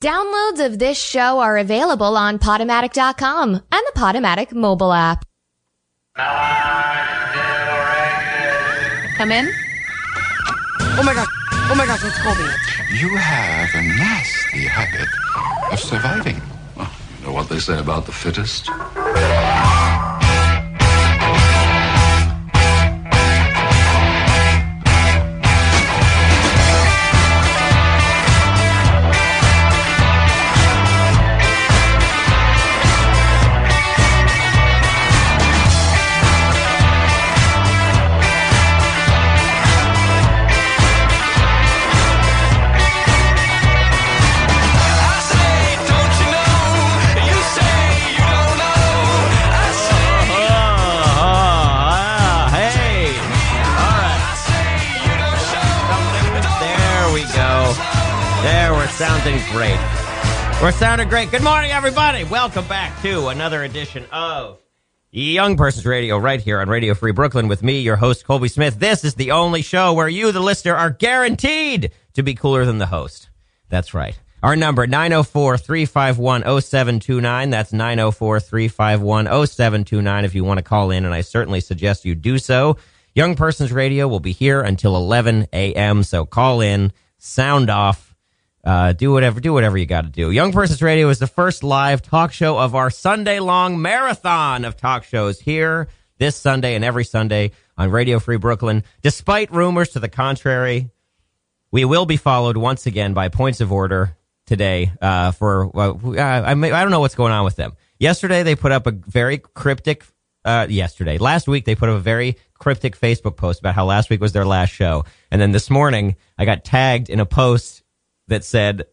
Downloads of this show are available on Podomatic.com and the Podomatic mobile app. Come in. Oh my gosh. Oh my gosh, it's Colby. You have a nasty habit of surviving. Well, you know what they say about the fittest? Sounding great. We're sounding great. Good morning, everybody. Welcome back to another edition of Young Persons Radio right here on Radio Free Brooklyn with me, your host, Colby Smith. This is the only show where you, the listener, are guaranteed to be cooler than the host. That's right. Our number, 904-351-0729. That's 904-351-0729 if you want to call in, and I certainly suggest you do so. Young Persons Radio will be here until 11 a.m., so call in, sound off, uh, do whatever, do whatever you got to do. Young Persons Radio is the first live talk show of our Sunday long marathon of talk shows here this Sunday and every Sunday on Radio Free Brooklyn. Despite rumors to the contrary, we will be followed once again by points of order today uh, for uh, I, may, I don't know what's going on with them. Yesterday they put up a very cryptic. Uh, yesterday, last week they put up a very cryptic Facebook post about how last week was their last show, and then this morning I got tagged in a post that said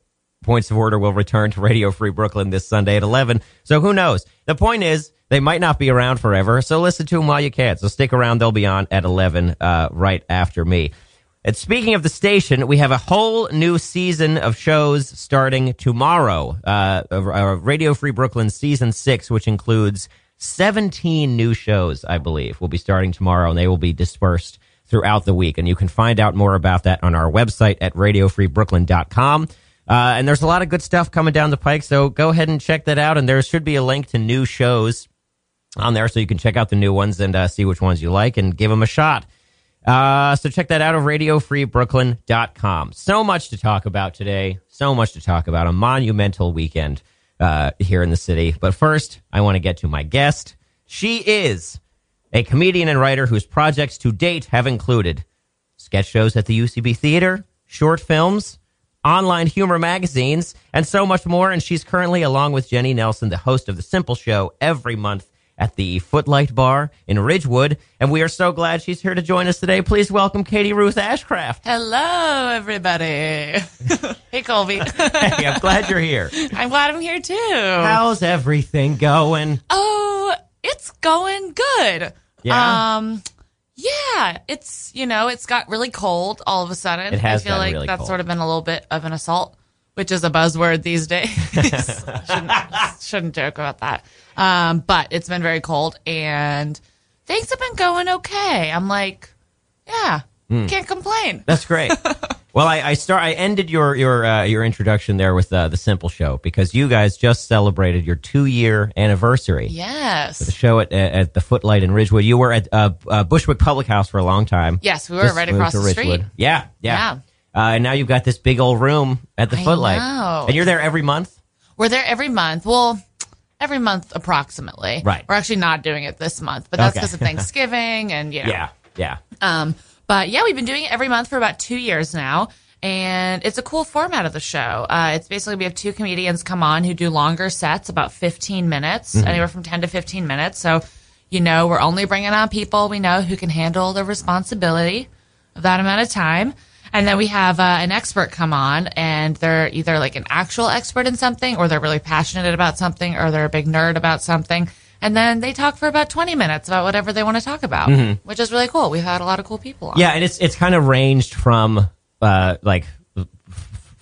points of order will return to Radio Free Brooklyn this Sunday at 11. So who knows? The point is they might not be around forever. So listen to them while you can. So stick around. They'll be on at 11 uh, right after me. And speaking of the station, we have a whole new season of shows starting tomorrow. Uh, uh, Radio Free Brooklyn season six, which includes 17 new shows, I believe, will be starting tomorrow, and they will be dispersed throughout the week. And you can find out more about that on our website at radiofreebrooklyn.com. Uh, and there's a lot of good stuff coming down the pike, so go ahead and check that out. And there should be a link to new shows on there, so you can check out the new ones and uh, see which ones you like and give them a shot. Uh, so check that out at radiofreebrooklyn.com. So much to talk about today. So much to talk about. A monumental weekend uh, here in the city. But first, I want to get to my guest. She is a comedian and writer whose projects to date have included sketch shows at the UCB Theater, short films, online humor magazines, and so much more. And she's currently, along with Jenny Nelson, the host of The Simple Show every month at the Footlight Bar in Ridgewood. And we are so glad she's here to join us today. Please welcome Katie Ruth Ashcraft. Hello, everybody. hey, Colby. hey, I'm glad you're here. I'm glad I'm here too. How's everything going? Oh, it's going good. Yeah? Um, yeah, it's you know, it's got really cold all of a sudden. It has I feel like really that's cold. sort of been a little bit of an assault, which is a buzzword these days. shouldn't, shouldn't joke about that. Um, but it's been very cold and things have been going okay. I'm like, yeah, Hmm. can't complain. That's great. well, I, I start. I ended your your uh, your introduction there with uh, the Simple Show because you guys just celebrated your two year anniversary. Yes. The show at at the Footlight in Ridgewood. You were at uh, uh, Bushwick Public House for a long time. Yes, we were Just right across the Ridgewood. street. Yeah, yeah. Yeah. Uh, and now you've got this big old room at the I Footlight, know. and you're there every month. We're there every month. Well, every month approximately. Right. We're actually not doing it this month, but that's Okay. because of Thanksgiving and you know. Yeah, yeah. Um, but yeah, we've been doing it every month for about two years now. And it's a cool format of the show. Uh, it's basically we have two comedians come on who do longer sets, about 15 minutes, Mm-hmm. anywhere from 10 to 15 minutes. So, you know, we're only bringing on people we know who can handle the responsibility of that amount of time. And then we have uh, an expert come on, and they're either like an actual expert in something, or they're really passionate about something, or they're a big nerd about something. And then they talk for about 20 minutes about whatever they want to talk about, which is really cool. We've had a lot of cool people on. Mm-hmm. Yeah, and it's it's kind of ranged from uh, like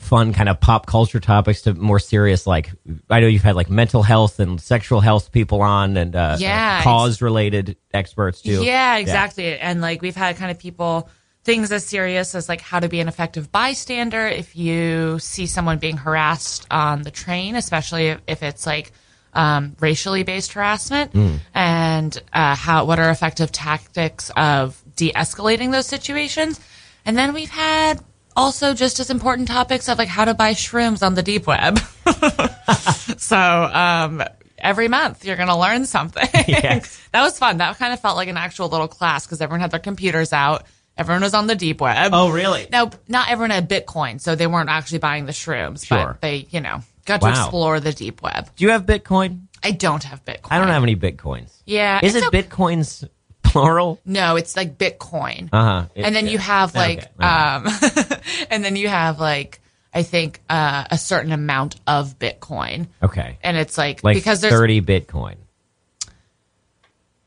fun kind of pop culture topics to more serious like I know you've had like mental health and sexual health people on and uh, Yeah, cause related experts too. Yeah, exactly. And like we've had kind of people things as serious as like how to be an effective bystander if you see someone being harassed on the train, especially if, if it's like um, racially based harassment, and uh, how what are effective tactics of de-escalating those situations. And then we've had also just as important topics of like how to buy shrooms on the deep web. so um, every month you're going to learn something. Yes. that was fun. That kind of felt like an actual little class because everyone had their computers out. Everyone was on the deep web. Oh, really? Now, not everyone had Bitcoin, so they weren't actually buying the shrooms, Sure. but they, you know, got Wow. to explore the deep web. Do you have Bitcoin? I don't have Bitcoin. I don't have any Bitcoins. Yeah. Is it it's Bitcoins plural? No, it's like Bitcoin. Uh huh. and then you have like, um, and then you have like, I think, uh, a certain amount of Bitcoin. Okay. And it's like, Like because there's thirty Bitcoin.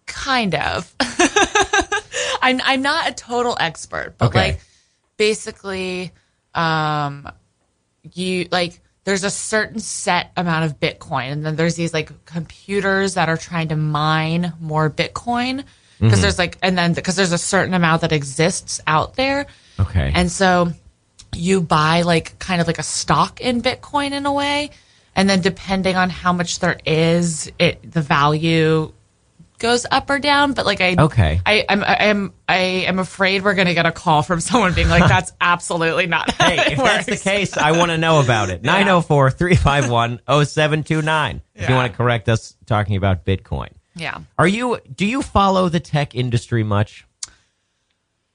kind of. I'm I'm not a total expert, but Okay. like basically um you like there's a certain set amount of bitcoin and then there's these like computers that are trying to mine more bitcoin because Mm-hmm. there's like and then because there's a certain amount that exists out there Okay. and so you buy like kind of like a stock in Bitcoin in a way. And then depending on how much there is, it the value goes up or down. But like I Okay. I I'm I'm I am afraid we're gonna get a call from someone being like, That's absolutely not Hey, if that's the case, I want to know about it. 904 351 0729. If you want to correct us talking about Bitcoin. Yeah. Are you, do you follow the tech industry much?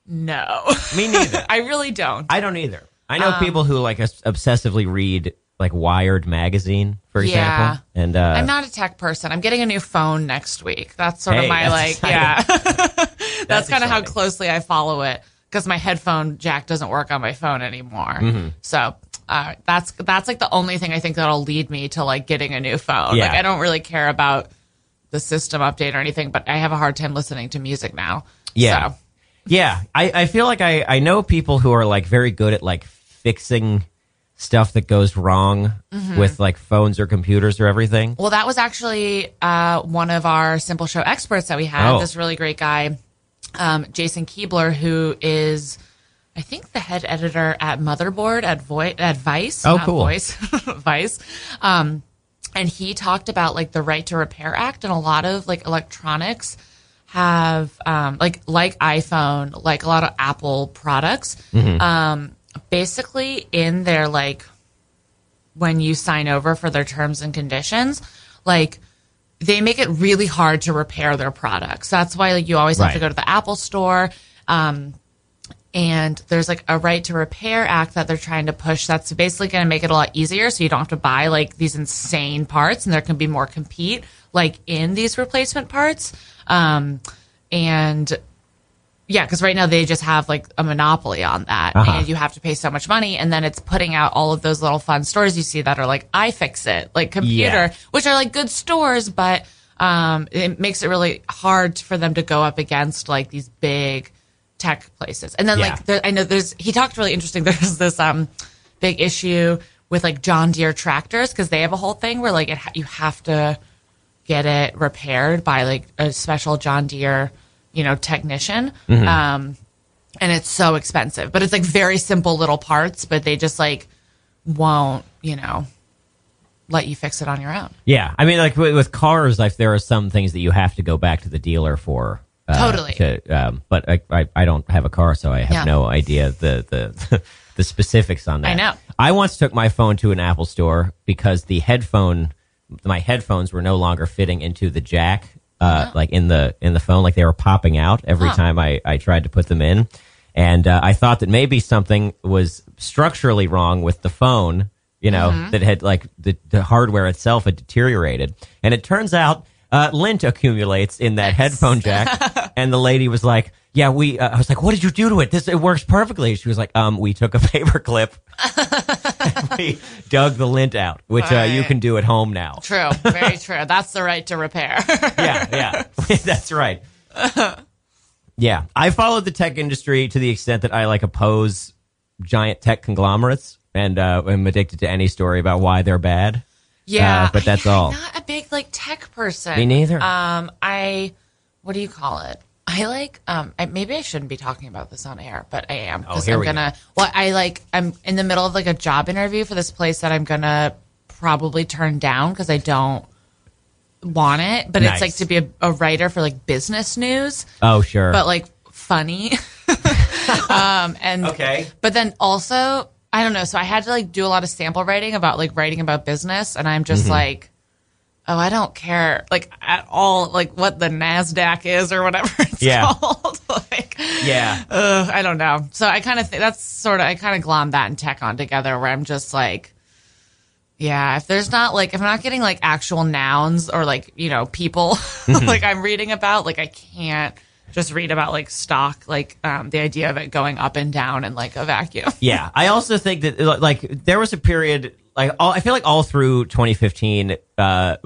No. Me neither. I really don't. I don't either. I know Um, people who like obsessively read like Wired magazine, for example. Yeah. And, uh, I'm not a tech person. I'm getting a new phone next week. That's sort Hey, of my like, exciting. yeah. that's kind of how closely I follow it because my headphone jack doesn't work on my phone anymore. Mm-hmm. So uh, that's that's like the only thing I think that'll lead me to like getting a new phone. Yeah. Like I don't really care about the system update or anything, but I have a hard time listening to music now. Yeah. So, Yeah, I, I feel like I, I know people who are like very good at like fixing stuff that goes wrong Mm-hmm. with like phones or computers or everything. Well, that was actually uh, one of our Simple Show experts that we had. Oh. This really great guy, um, Jason Koebler, who is, I think, the head editor at Motherboard at Vo- at Vice. Oh, cool. Voice, Vice. Um, and he talked about like the Right to Repair Act, and a lot of like electronics have um, like like iPhone, like a lot of Apple products, Mm-hmm. um, basically in their like when you sign over for their terms and conditions, like they make it really hard to repair their products. That's why like, you always have to go to the Apple store. Um, and there's like a right to repair act that they're trying to push that's basically going to make it a lot easier so you don't have to buy like these insane parts and there can be more compete like in these replacement parts um, and yeah because right now they just have like a monopoly on that Uh-huh. and you have to pay so much money and then it's putting out all of those little fun stores you see that are like I fix it, like computer Yeah. which are like good stores but um, it makes it really hard for them to go up against like these big tech places. And then Yeah. like there, I know there's he talked really interesting. There's this um big issue with like John Deere tractors because they have a whole thing where like it you have to get it repaired by like a special John Deere you know technician. Mm-hmm. Um, and it's so expensive, but it's like very simple little parts, but they just like won't you know let you fix it on your own. Yeah, I mean, like with, with cars, like there are some things that you have to go back to the dealer for. Uh, Totally. To, um, but I, I I don't have a car, so I have Yeah. no idea the the the specifics on that. I know. I once took my phone to an Apple store because the headphone, my headphones were no longer fitting into the jack, uh, like in the in the phone, like they were popping out every time I I tried to put them in, and uh, I thought that maybe something was structurally wrong with the phone. You know Mm-hmm. that had like the, the hardware itself had deteriorated, and it turns out. Uh, lint accumulates in that headphone jack, and the lady was like, "Yeah, we." Uh, I was like, "What did you do to it? This it works perfectly." She was like, "Um, we took a paper clip we dug the lint out, which uh, you can do at home now. True, very true. That's the right to repair. Yeah, yeah, that's right. Yeah, I followed the tech industry to the extent that I like oppose giant tech conglomerates, and uh, am addicted to any story about why they're bad. Yeah, Uh, but that's I- all. I'm not a big like tech person. Me neither. Um, I what do you call it? I like um I, maybe I shouldn't be talking about this on air, but I am Oh, because here I'm we gonna. Well, I like I'm in the middle of like a job interview for this place that I'm gonna probably turn down because I don't want it. But Nice. it's like to be a, a writer for like business news, Oh, sure. but like funny. um and Okay. but then also I don't know. So I had to like do a lot of sample writing about like writing about business, and I'm Mm-hmm. just like. Oh, I don't care like at all, like what the Nasdaq is or whatever it's Yeah. called. like, yeah. Ugh, I don't know. So I kind of think that's sort of I kind of glom that and tech on together where I'm just like, yeah, if there's not like if I'm not getting like actual nouns or like you know people Mm-hmm. like I'm reading about, like I can't just read about like stock, like um, the idea of it going up and down in like a vacuum. Yeah, I also think that like there was a period like all, I feel like all through 2015, uh,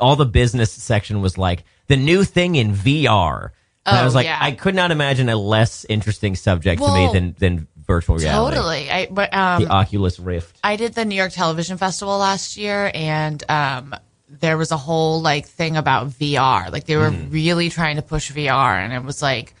all the business section was like the new thing in VR. And I Oh, was like, yeah. I could not imagine a less interesting subject to me than than virtual reality. Totally. I but um The Oculus Rift. I did the New York Television Festival last year, and um, there was a whole like thing about VR. Like they were Mm-hmm. really trying to push VR, and it was like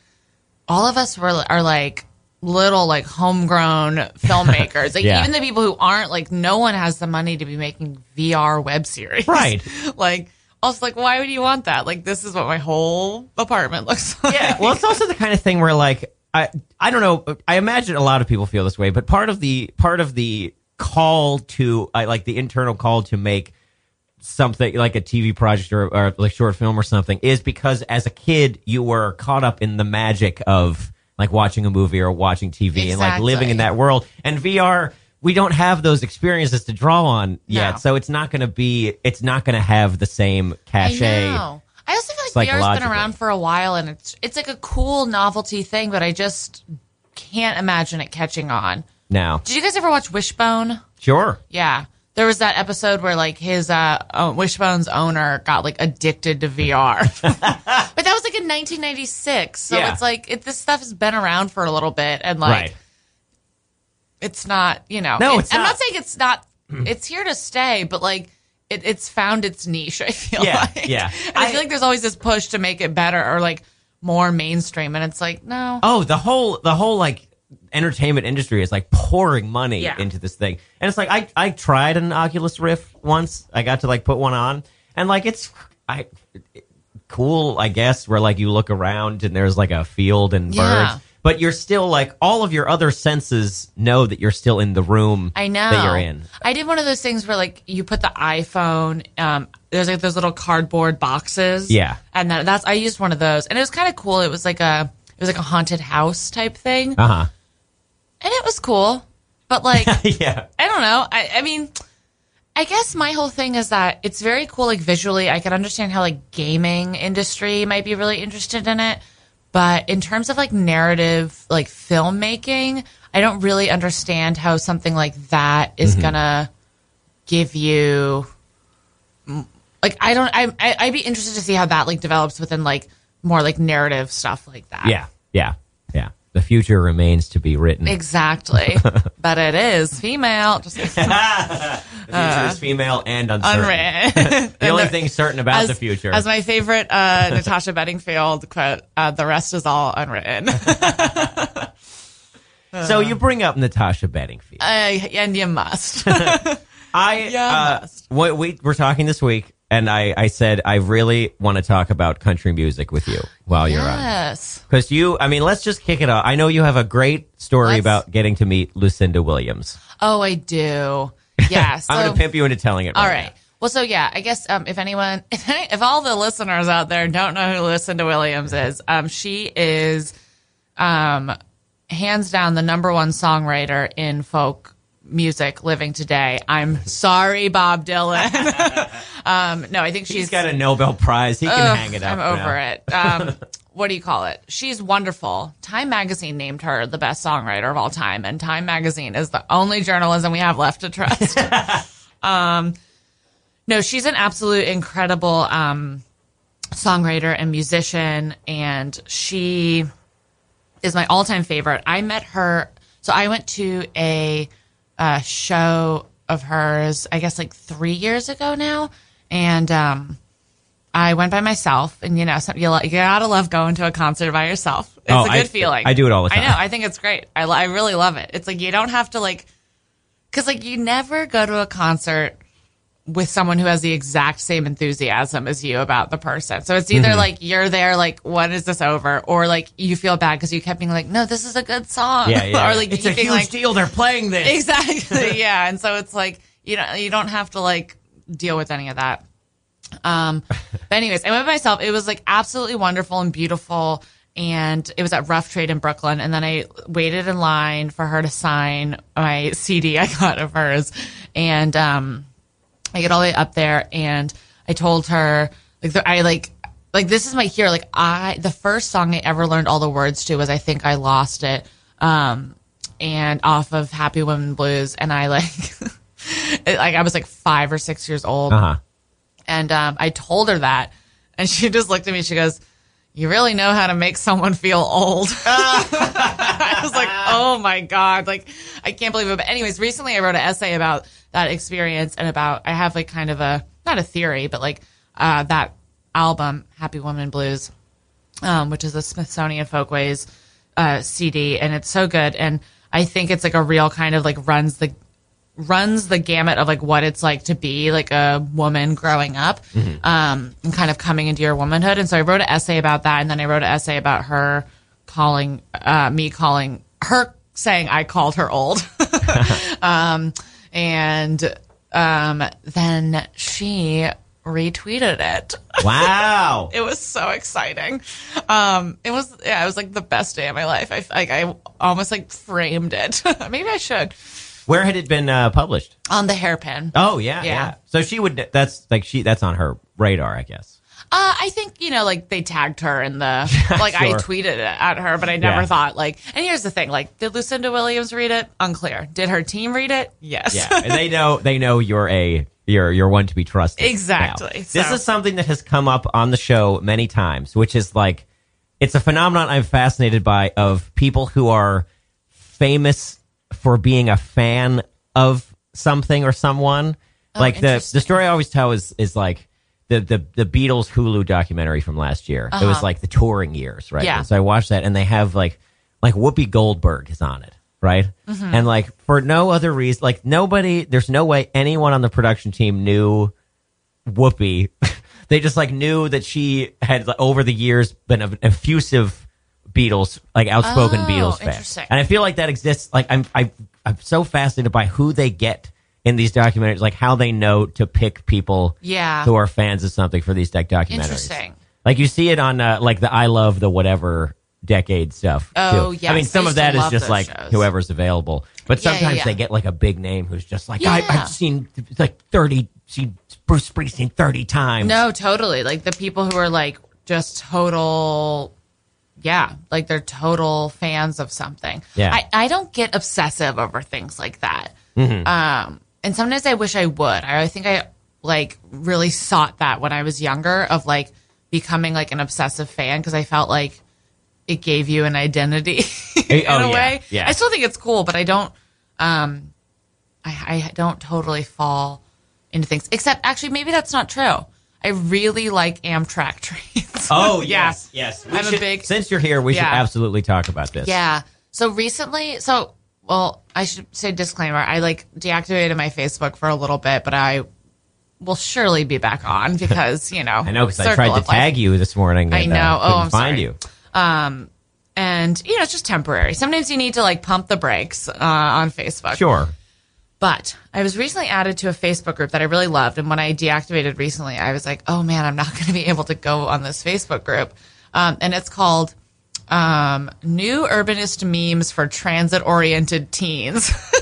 all of us were are like little like homegrown filmmakers. Like Yeah. even the people who aren't like no one has the money to be making VR web series, Right. like. Also, like, why would you want that? Like, this is what my whole apartment looks like. Yeah, well, it's also the kind of thing where like I I don't know. I imagine a lot of people feel this way, but part of the part of the call to I like the internal call to make something like a TV project or, or like short film or something is because as a kid you were caught up in the magic of like watching a movie or watching TV and like living in that world. And VR, we don't have those experiences to draw on yet, No. so it's not going to be it's not going to have the same I cachet. know. I also feel like VR's been around for a while, and it's it's like a cool novelty thing, but I just can't imagine it catching on. Now, Did you guys ever watch Wishbone? sure. Yeah, there was that episode where like his uh, uh Wishbone's owner got like addicted to VR, but that was like in 1996. So Yeah. it's like it, this stuff has been around for a little bit, and like right. it's not you know. No, it- it's I'm not. not saying it's not. It's here to stay, but like. It, it's found its niche. I feel Yeah, like. yeah. And I, I- feel like there's always this push to make it better or like more mainstream, and it's like no. Oh, the whole the whole like entertainment industry is like pouring money Yeah. into this thing. And it's like I I tried an Oculus Rift once. I got to like put one on and like it's I cool, I guess, where like you look around and there's like a field and Yeah. birds. But you're still like all of your other senses know that you're still in the room I know that you're in. I did one of those things where like you put the iPhone. Um, there's like those little cardboard boxes. Yeah. and that, that's I used one of those, and it was kind of cool. It was like a it was like a haunted house type thing, Uh-huh. And it was cool. But like yeah. I don't know. I, I mean, I guess my whole thing is that it's very cool, like visually. I can understand how like gaming industry might be really interested in it, but in terms of like narrative, like filmmaking, I don't really understand how something like that is mm-hmm. gonna give you. Like I don't. I, I I'd be interested to see how that like develops within like more like narrative stuff like that. Yeah. Yeah. The future remains to be written. Exactly, but it is female. Just the future is female and uncertain. unwritten. The only thing certain about as, the future. As my favorite uh, Natasha Bedingfield quote, uh, the rest is all unwritten. so you bring up Natasha Bedingfield. uh, and you must. I Yeah, uh, must. we, we were talking this week, and I, I said I really want to talk about country music with you while you're on. yes. Because you, I mean, let's just kick it off. I know you have a great story Let's- about getting to meet Lucinda Williams. Oh, I do. Yeah. So, I'm going to pimp you into telling it. all right. right. Well, so yeah, I guess um, if anyone, if, any, if all the listeners out there don't know who Lucinda Williams is, um, she is, um, hands down the number one songwriter in folk music living today. I'm sorry, Bob Dylan. um, no, I think She's she's got a Nobel Prize. He can Ugh, hang it up. I'm now. over it. Um, what do you call it? She's wonderful. Time Magazine named her the best songwriter of all time, and Time Magazine is the only journalism we have left to trust. um, no, she's an absolute incredible um, songwriter and musician, and she is my all-time favorite. I met her, so I went to a, uh show of hers, I guess like three years ago now, and um, I went by myself, and you know, some, you, you gotta love going to a concert by yourself. It's Oh, a good I- feeling. I do it all the time. I know. I think it's great. I, I really love it. It's like you don't have to like, because like you never go to a concert with someone who has the exact same enthusiasm as you about the person. So it's either Mm-hmm. like you're there, like when is this over, or like you feel bad because you kept being like, no, this is a good song, Yeah, yeah. or like it's a huge like, deal. They're playing this. exactly, yeah. And so it's like you know you don't have to like deal with any of that. Um, but anyways, I went by myself. It was like absolutely wonderful and beautiful. And it was at Rough Trade in Brooklyn. And then I waited in line for her to sign my CD I got of hers. And, um, I get all the way up there and I told her, like, the, I like, like, this is my hero. Like, I, the first song I ever learned all the words to was I Think I Lost It. Um, and off of Happy Woman Blues. And I like, it, like, I was like five or six years old. Uh huh. And um, I told her that, and she just looked at me. She goes, "You really know how to make someone feel old." I was like, "Oh my god!" Like, I can't believe it. But anyways, recently I wrote an essay about that experience and about I have like kind of a not a theory, but like uh, that album, Happy Woman Blues, um, which is a Smithsonian Folkways uh, CD, and it's so good. And I think it's like a real kind of like runs the runs the gamut of like what it's like to be like a woman growing up um and kind of coming into your womanhood. And so i wrote an essay about that and then i wrote an essay about her calling uh me calling her saying i called her old. Um and um then she retweeted it Wow. it was so exciting. Um, it was yeah, it was like the best day of my life. I like I almost like framed it. Maybe I should Where had it been uh, published? on the hairpin. Oh yeah, Yeah. yeah, So she would. That's like she. That's on her radar, I guess. Uh, I think you know, like they tagged her in the like I tweeted it at her, but I never Yeah. thought like. And here's the thing: like, did Lucinda Williams read it? Unclear. Did her team read it? Yes. Yeah, and they know they know you're a you're you're one to be trusted. Exactly. So- This is something that has come up on the show many times, which is like it's a phenomenon I'm fascinated by of people who are famous for being a fan of something or someone. like the Oh, the story I always tell is is like the the the Beatles Hulu documentary from last year. It was like the touring years, right? Uh-huh. Yeah. And so I watched that, and they have like like Whoopi Goldberg is on it, right? Mm-hmm. And like for no other reason, like nobody, there's no way anyone on the production team knew Whoopi. they just like knew that she had like, over the years been an effusive Beatles, like outspoken Oh, Beatles fan. And I feel like that exists. Like I'm, I, I'm so fascinated by who they get in these documentaries, like how they know to pick people Yeah. who are fans of something for these tech documentaries. Interesting. Like you see it on uh, like the I love the whatever decade stuff. Oh, yes. I mean some used of that is just like shows. whoever's available. But Yeah, yeah, sometimes yeah. they get like a big name who's just like I, I've seen like thirty, seen Bruce Springsteen thirty times. No, totally. Like the people who are like just total, yeah, like they're total fans of something. Yeah. I, I don't get obsessive over things like that. Mm-hmm. Um, and sometimes I wish I would. I think I like really sought that when I was younger of like becoming like an obsessive fan because I felt like it gave you an identity in oh, a yeah, way. yeah. I still think it's cool, but I don't. Um, I, I don't totally fall into things. Except, actually, maybe that's not true. I really like Amtrak trains. Oh Yeah. yes, yes. We I'm a big- Since you're here, we should absolutely talk about this. Yeah. So recently, so well, I should say disclaimer. I like deactivated my Facebook for a little bit, but I will surely be back on because you know I know because I tried to of life. tag you this morning. I know. Uh, Oh, I'm find sorry. you. Um, and you know it's just temporary. Sometimes you need to like pump the brakes uh, on Facebook. Sure. But I was recently added to a Facebook group that I really loved. And when I deactivated recently, I was like, oh man, I'm not going to be able to go on this Facebook group. Um, and it's called um, New Urbanist Memes for Transit Oriented Teens.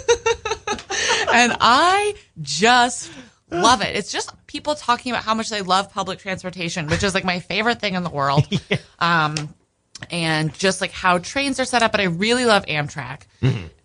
and I just love it. It's just people talking about how much they love public transportation, which is like my favorite thing in the world. Um, and just like how trains are set up. But I really love Amtrak.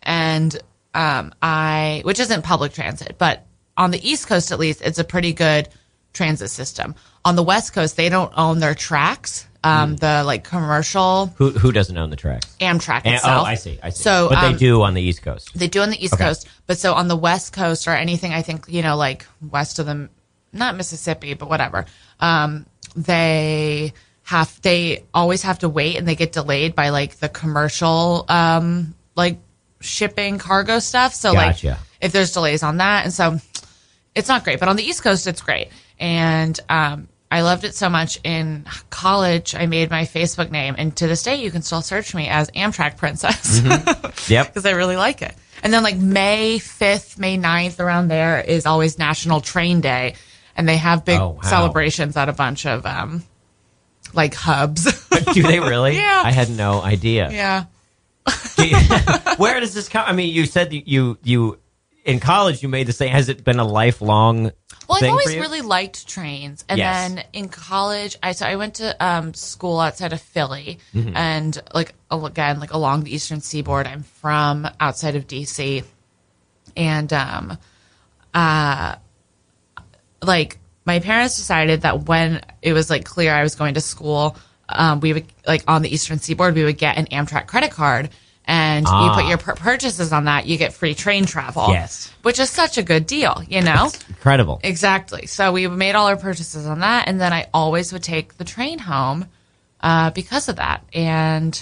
And um, I, which isn't public transit, but on the East Coast at least, it's a pretty good transit system. On the West Coast, they don't own their tracks. Um, The like commercial Who who doesn't own the tracks? Amtrak And- itself. oh, I see. I see. So, but um, they do on the East Coast. They do on the East Okay. Coast, but so on the West Coast or anything, I think you know, like west of the not Mississippi, but whatever. Um, they have they always have to wait and they get delayed by like the commercial um like shipping cargo stuff. So Gotcha. like if there's delays on that, and so it's not great. But on the East Coast, it's great, and um, I loved it so much. In college, I made my Facebook name, and to this day, you can still search me as Amtrak Princess Yep. because I really like it. And then like May 5th, May 9th, around there is always National Train Day. And they have big Oh, wow. celebrations at a bunch of um like hubs. Do they really? Yeah. I had no idea. yeah. Do Where does this come? I mean, you said you you in college you made the same. Has it been a lifelong Well, I've always really liked trains, and Yes. then in college, I so I went to um, school outside of Philly, Mm-hmm. and like again, like along the Eastern Seaboard. I'm from outside of DC, and um, uh, like my parents decided that when it was like clear I was going to school, um, we would like on the Eastern Seaboard, we would get an Amtrak credit card. And you Ah. put your pur- purchases on that, you get free train travel. Yes. Which is such a good deal, you know? incredible? Exactly. So we made all our purchases on that, and then I always would take the train home uh, because of that, and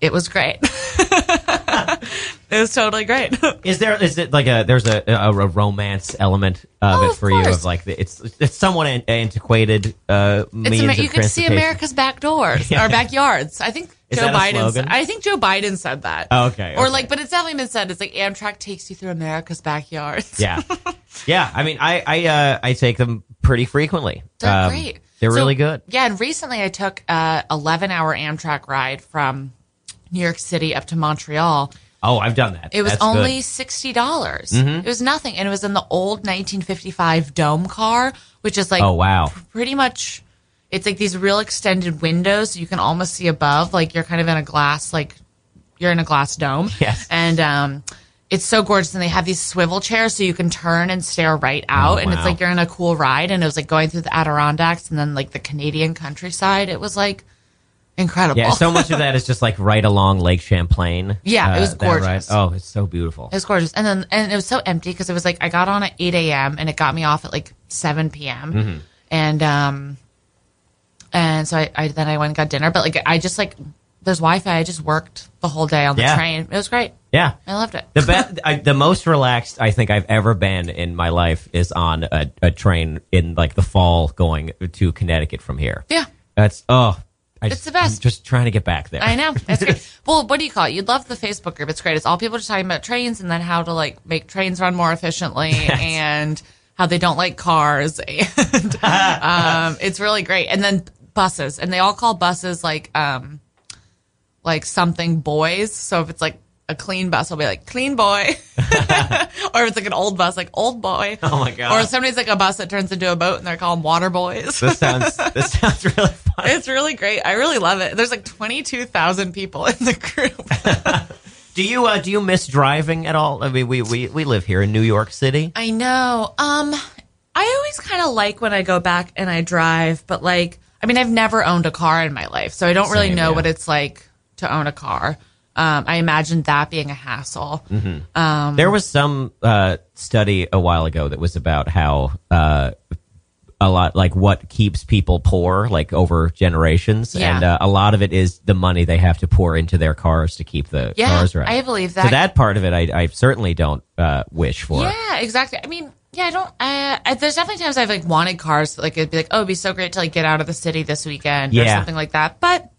it was great. it was totally great. Is there is it like a there's a a, a romance element of Oh, it of for you of like the, it's it's somewhat an, antiquated uh, means of you can see. America's back doors or backyards. I think Is Joe Biden. I think Joe Biden said that. Oh, okay, Or okay. like, but it's definitely been said. It's like Amtrak takes you through America's backyards. Yeah, yeah. I mean, I I uh, I take them pretty frequently. They're Um, great. They're So, really good. Yeah, and recently I took a 11 hour Amtrak ride from New York City up to Montreal. Oh, I've done that. It was That's only good. Mm-hmm. sixty dollars. It was nothing, and it was in the old 1955 dome car, which is like Oh wow. pretty much. It's like these real extended windows, so you can almost see above. Like you're kind of in a glass, like you're in a glass dome. Yes. and um, it's so gorgeous. And they have these swivel chairs, so you can turn and stare right out, and it's Oh, like you're in a cool ride. And it was like going through the Adirondacks and then like the Canadian countryside. It was like incredible. Yeah, so much of that is just like right along Lake Champlain. Yeah, it was gorgeous. Oh, it's so beautiful. It was gorgeous, and then and it was so empty because it was like I got on at eight a.m. and it got me off at like seven p.m. Mm-hmm. and um, and so I, I then I went and got dinner, but like I just like there's Wi-Fi. I just worked the whole day on the Yeah. train. It was great. yeah. I loved it. The best, I, the most relaxed I think I've ever been in my life is on a, a train in like the fall going to Connecticut from here. Yeah. That's oh, I It's just, the best. I'm just trying to get back there. I know. That's great. well, what do you call it? You'd love the Facebook group. It's great. It's all people just talking about trains and then how to like make trains run more efficiently and how they don't like cars. And um, it's really great. And then buses, and they all call buses like um, like something boys. So if it's like a clean bus, it'll be like clean boy, or if it's like an old bus, like old boy. Oh my God. Or somebody's like a bus that turns into a boat, and they're called water boys. This sounds this sounds really fun. It's really great. I really love it. There's like 22,000 people in the group. Do you uh, do you miss driving at all? I mean, we we, we live here in New York City. I know. Um, I always kind of like when I go back and I drive, but like, I mean, I've never owned a car in my life, so I don't really Same, know yeah. what it's like to own a car. Um, I imagine that being a hassle. Mm-hmm. There was some uh, study a while ago that was about how uh, a lot like what keeps people poor like over generations, Yeah. and uh, a lot of it is the money they have to pour into their cars to keep the Yeah, cars running. I believe So that. that part of it, I, I certainly don't uh, wish for. Yeah, exactly. I mean, yeah, I don't. Uh, I, there's definitely times I've like wanted cars. Like it'd be like, oh, it'd be so great to like get out of the city this weekend or Yeah. something like that. But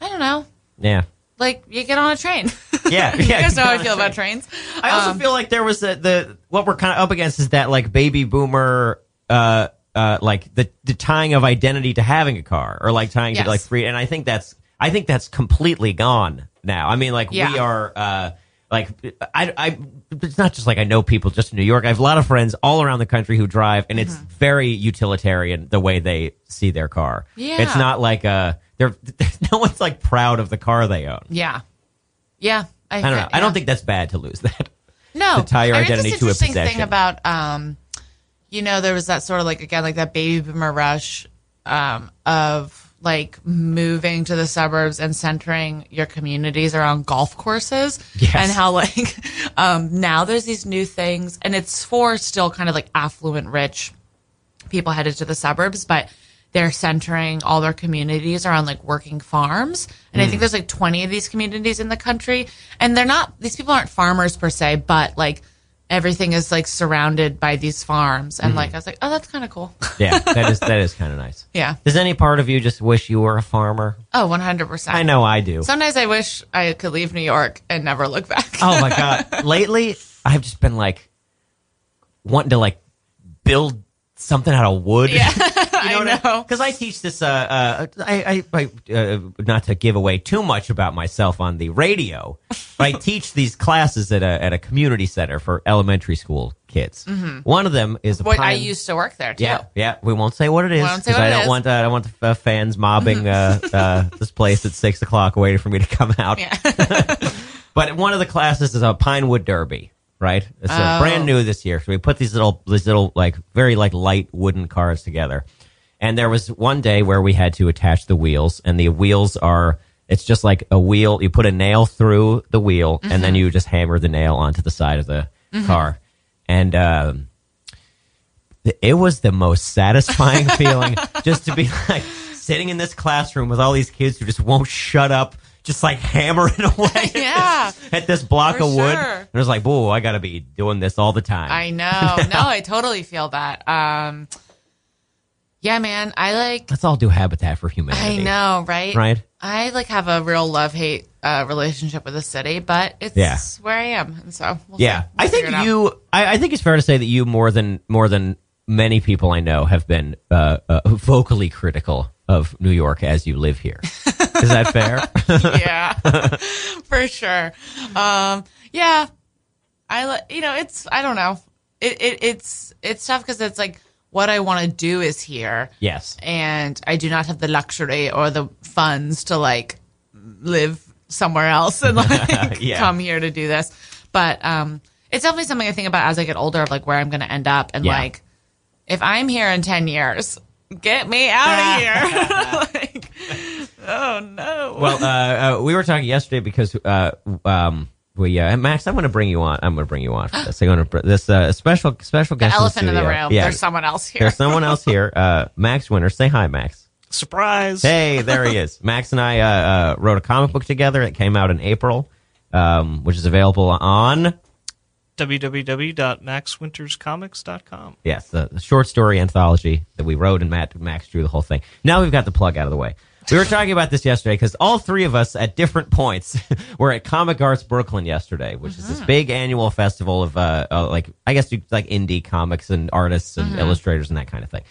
I don't know. Yeah. Like you get on a train. Yeah, you yeah, guys know how I feel about trains. I also Um, feel like there was a, the what we're kind of up against is that like baby boomer, uh, uh, like the the tying of identity to having a car or like tying Yes. to like free. And I think that's I think that's completely gone now. I mean, like we Yeah. are. uh like I, I, it's not just like I know people just in New York. I have a lot of friends all around the country who drive, and it's very utilitarian the way they see their car. Yeah. it's not like uh, they're no one's like proud of the car they own. Yeah. Yeah. I don't know. I don't think that's bad to lose that. no to tie your I mean, identity to a interesting possession. thing about um, you know, there was that sort of like again like that baby boomer rush um of like moving to the suburbs and centering your communities around golf courses Yes. and how like um now there's these new things and it's for still kind of like affluent rich people headed to the suburbs but they're centering all their communities around like working farms. And I think there's like 20 of these communities in the country. And they're not, these people aren't farmers per se, but like everything is like surrounded by these farms. And like, mm-hmm. I was like, oh, that's kind of cool. Yeah, that is that is kind of nice. yeah. Does any part of you just wish you were a farmer? Oh, 100%. I know I do. Sometimes I wish I could leave New York and never look back. Oh my god! Lately, I've just been like wanting to like build something out of wood. Yeah, you know I know. Because I teach this. Uh, uh, I, I, I uh, not to give away too much about myself on the radio, but I teach these classes at a at a community center for elementary school kids. One of them is a Boy, Mm-hmm. I used to work there too. Yeah, yeah. We won't say what it is because I don't is. want uh, I don't want the uh, fans mobbing uh, uh, this place at six o'clock waiting for me to come out. Yeah. But one of the classes is a Pinewood Derby, right? It's uh, Oh. brand new this year. So we put these little, these little, like very like light wooden cars together. And there was one day where we had to attach the wheels, and the wheels are. It's just like a wheel. You put a nail through the wheel, and Mm-hmm. then you just hammer the nail onto the side of the car. And um, it was the most satisfying feeling just to be like sitting in this classroom with all these kids who just won't shut up, just like hammering away at, Yeah. this, at this block of wood. sure. And it was like, whoa, I got to be doing this all the time. I know. No, I totally feel that. Um, yeah, man. I like. Let's all do Habitat for Humanity. I know, right? Right? I like have a real love hate uh, relationship with the city, but it's Yeah. where I am, and so we'll Yeah, see. We'll I think you. I, I think it's fair to say that you more than more than many people I know have been uh, uh, vocally critical of New York as you live here. Is that fair? yeah, for sure. Um, yeah, I you know it's I don't know it, it it's it's tough because it's like what I want to do is here, yes. and I do not have the luxury or the funds to like live somewhere else and like Yeah. come here to do this. But um, it's definitely something I think about as I get older of like where I'm going to end up and Yeah. like if I'm here in ten years. Get me out of here! like, oh no! Well, uh, uh, we were talking yesterday because uh, um, we uh, Max, I'm going to bring you on. I'm going to bring you on for this. I'm going to this uh, special special the guest. elephant in the studio. room. Yeah, There's someone else here. there's someone else here. Uh, Max Winter, say hi, Max. Surprise! Hey, there he is. Max and I uh, uh, wrote a comic book together. It came out in April, um, which is available on www.maxwinterscomics.com. yes, the, the short story anthology that we wrote, and Matt Max drew the whole thing. Now we've got the plug out of the way. We were talking about this yesterday because all three of us at different points were at Comic Arts Brooklyn yesterday, which is this big annual festival of uh, uh, like I guess you, like indie comics and artists and illustrators and that kind of thing.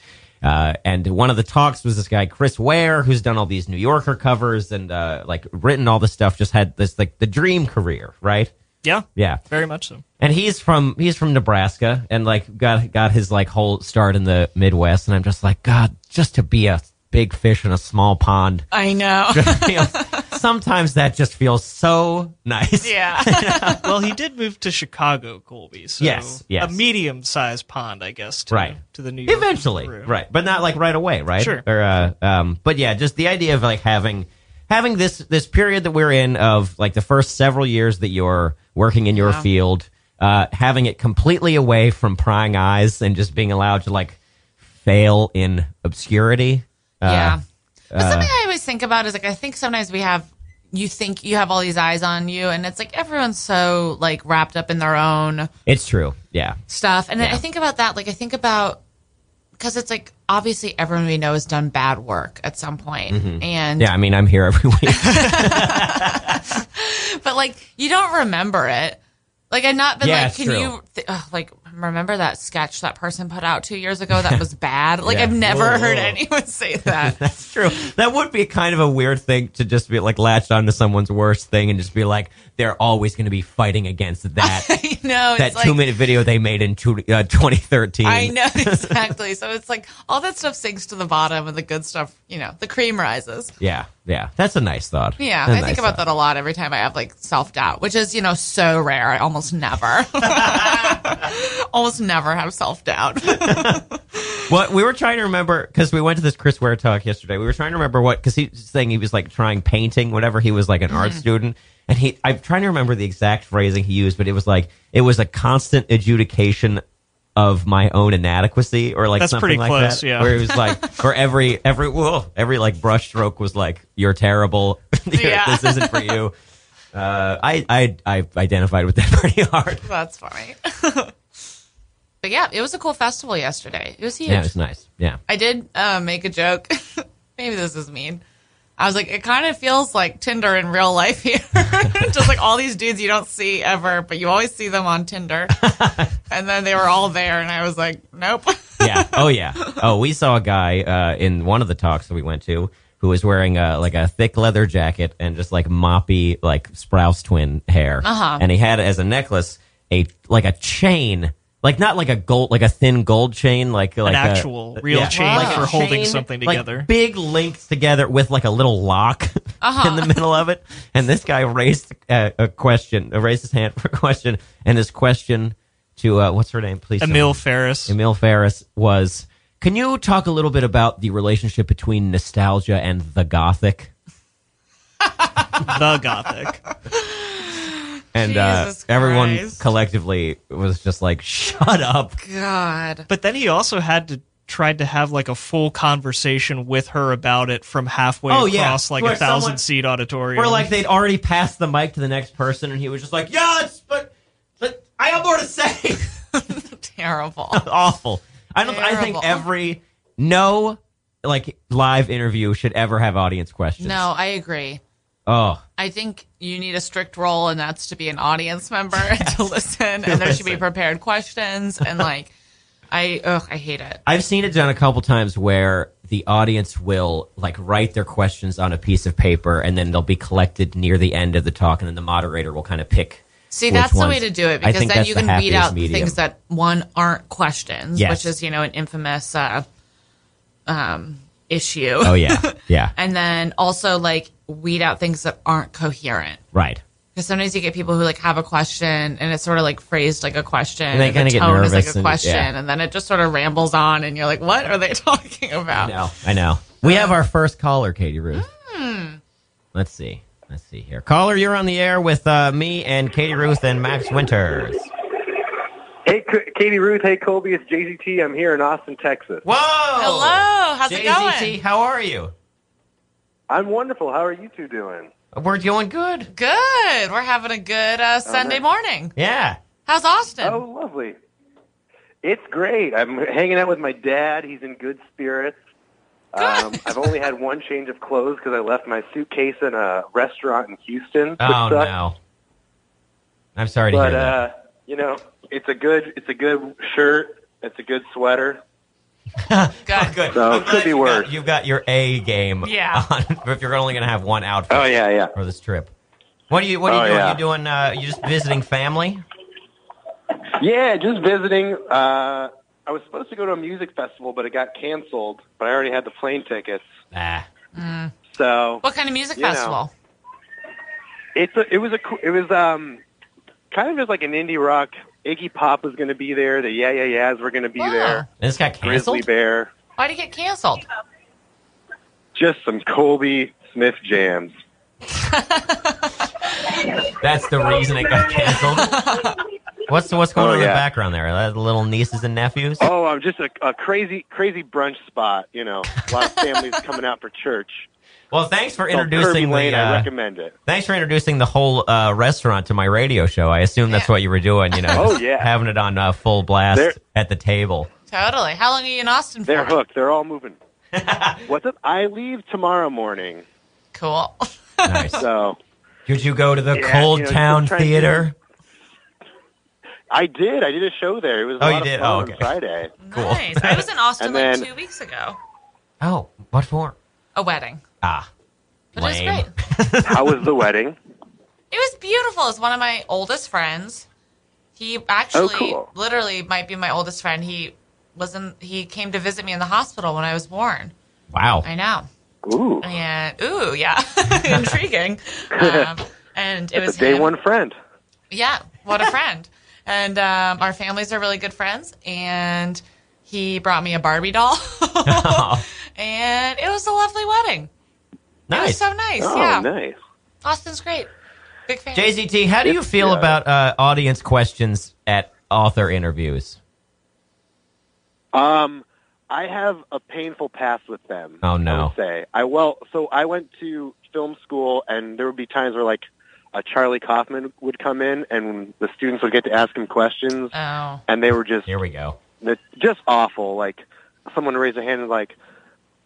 Uh, and one of the talks was this guy Chris Ware, who's done all these New Yorker covers and uh, like written all this stuff. Just had this like the dream career, right? Yeah, Yeah, very much so. and he's from he's from Nebraska and like got got his like whole start in the Midwest. And I'm just like, God, just to be a big fish in a small pond. I know. feels- sometimes that just feels so nice. yeah. well, he did move to Chicago, Colby. So Yes, yes. a medium-sized pond, I guess. To, Right. to the New York Eventually, crew. right, but not like right away, right? Sure. Or, uh, um, but yeah, just the idea of like having having this this period that we're in of like the first several years that you're working in your Yeah. field, uh, having it completely away from prying eyes and just being allowed to like fail in obscurity. Uh, yeah. But something I always think about is like I think sometimes we have you think you have all these eyes on you and it's like everyone's so like wrapped up in their own It's true. Yeah. stuff. And Yeah. I think about that like I think about because it's like obviously everyone we know has done bad work at some point. And Mm-hmm. Yeah. I mean, I'm here every week. but like you don't remember it. Like I've not been Yeah, like, can true. you th- ugh, like remember that sketch that person put out two years ago that was bad? Like Yeah. I've never Whoa, heard anyone say that. That's true. That would be kind of a weird thing to just be like latched onto someone's worst thing and just be like, they're always going to be fighting against that. I know that it's like, two minute video they made in two, uh, 2013. I know exactly. so it's like all that stuff sinks to the bottom, and the good stuff, you know, the cream rises. Yeah, yeah. That's a nice thought. Yeah, I think about thought. that a lot every time I have like self doubt, which is you know so rare. I almost never, almost never have self doubt. What we were trying to remember because we went to this Chris Ware talk yesterday. We were trying to remember what because he was saying he was like trying painting, whatever. He was like an Mm-hmm. art student, and he. I'm trying to remember the exact phrasing he used, but it was like it was a constant adjudication of my own inadequacy or like That's something pretty like close, that. yeah. Where it was like for every every whoa, every like brush stroke was like you're terrible. You're- Yeah. This isn't for you. Uh, I I I identified with that pretty hard. That's funny. but yeah, it was a cool festival yesterday. It was huge. Yeah, it was nice. Yeah. I did uh, make a joke. Maybe this is mean. I was like, it kind of feels like Tinder in real life here. Just like all these dudes you don't see ever, but you always see them on Tinder. and then they were all there, and I was like, nope. yeah. Oh yeah. Oh, we saw a guy uh, in one of the talks that we went to who was wearing a, like a thick leather jacket and just like moppy like Sprouse twin hair, Uh-huh. and he had as a necklace a like a chain. Like not like a gold, like a thin gold chain, like like a- actual real chain like for a holding something like together. big links together with like a little lock Uh-huh. in the middle of it. And this guy raised uh, a question, uh, raised his hand for a question, and his question to uh, what's her name, please? Emil Ferris. Emil Ferris was. Can you talk a little bit about the relationship between nostalgia and the gothic? the Gothic. And uh, Jesus everyone Christ. collectively was just like, "Shut up!" God. But then he also had to tried to have like a full conversation with her about it from halfway Oh, yeah. across like Where a thousand someone- seat auditorium. Where like they'd already passed the mic to the next person, and he was just like, "Yeah, it's but, but I have more to say." Terrible. Awful. I don't. I think Terrible. every no like live interview should ever have audience questions. No, I agree. Oh, I think you need a strict role, and that's to be an audience member and to listen, and there should be prepared questions, and like, I ugh, I hate it. I've seen it done a couple times where the audience will like write their questions on a piece of paper and then they'll be collected near the end of the talk and then the moderator will kind of pick See, that's the way to do it because then you can weed out medium. things that one aren't questions, Yes. which is you know an infamous uh, um, issue. Oh yeah. Yeah. and then also like weed out things that aren't coherent. right. Because sometimes you get people who like have a question and it's sort of like phrased like a question, And they kinda the get tone is like nervous a and- question, yeah. and then it just sort of rambles on, and you're like, "What are they talking about?" I about?" know. I know. We have our first caller, Kady Ruth. Let's see. Let's see here. Caller, you're on the air with uh, me and Kady Ruth and Max Winters. Hey, K- Kady Ruth. Hey, Colby. It's JZT. I'm here in Austin, Texas. Whoa! Hello, how's it going? JZT, going? how are you? I'm wonderful. How are you two doing? We're doing good. Good. We're having a good uh, Sunday nice. morning. Yeah. How's Austin? Oh, lovely. It's great. I'm hanging out with my dad. He's in good spirits. Um, I've only had one change of clothes because I left my suitcase in a restaurant in Houston. Oh sucks. no. I'm sorry to But hear that. uh, you know, it's a good, it's a good shirt. It's a good sweater. Good. Good. So, I'm could be you've worse. Got, you've got your A game. Yeah. On, if you're only going to have one outfit Oh yeah, yeah. for this trip. What are you? What are you Oh, doing? yeah. You doing? Uh, you just visiting family? Yeah, just visiting. Uh, I was supposed to go to a music festival, but it got canceled. But I already had the plane tickets. Ah. So What kind of music You know. festival? it's a, it was a it was um kind of just like an indie rock. Iggy Pop was going to be there. The Yeah Yeah Yeahs were going to be Wow. there. This got canceled. Grizzly. Bear. Why did it get canceled? Just some Colby Smith jams. That's the reason it got canceled. what's what's going Oh, on in the background there? That little nieces and nephews? Oh, I'm just a, a crazy crazy brunch spot. You know, a lot of families coming out for church. Well, thanks for Called Kirby introducing Lane. the. I Uh, recommend it. thanks for introducing the whole uh, restaurant to my radio show. I assume that's Yeah. what you were doing. You know, Oh, yeah. having it on uh, full blast They're- at the table. Totally. How long are you in Austin for? They're hooked. They're all moving. What's up? I leave tomorrow morning. Cool. Nice. So Did you go to the Yeah, Cold you know, Town just trying to- Theater? I did. I did a show there. It was a Oh, lot you of did? fun Oh, on okay. Friday. Cool. Nice. I was in Austin And like two weeks ago. Oh, what for? A wedding. Ah, But it was lame. great. How was the wedding? It was beautiful. It's one of my oldest friends. He actually, cool. literally, might be my oldest friend. He was in. He came to visit me in the hospital when I was born. Wow. I know. Ooh, And ooh, yeah, intriguing. Um, and it it's was a day him. one friend. Yeah, what a friend. and um, our families are really good friends. And he brought me a Barbie doll, and it was a lovely wedding. It was so nice. Oh, yeah, nice. Austin's great. Big fan. JZT, how do you It's- feel yeah. about uh, audience questions at author interviews? Um, I have a painful past with them. Oh, I no. would say I well, so I went to film school, and there would be times where like a Charlie Kaufman would come in, and the students would get to ask him questions, Oh. and they were just Here we go. That's just awful. Like someone raised a hand and like,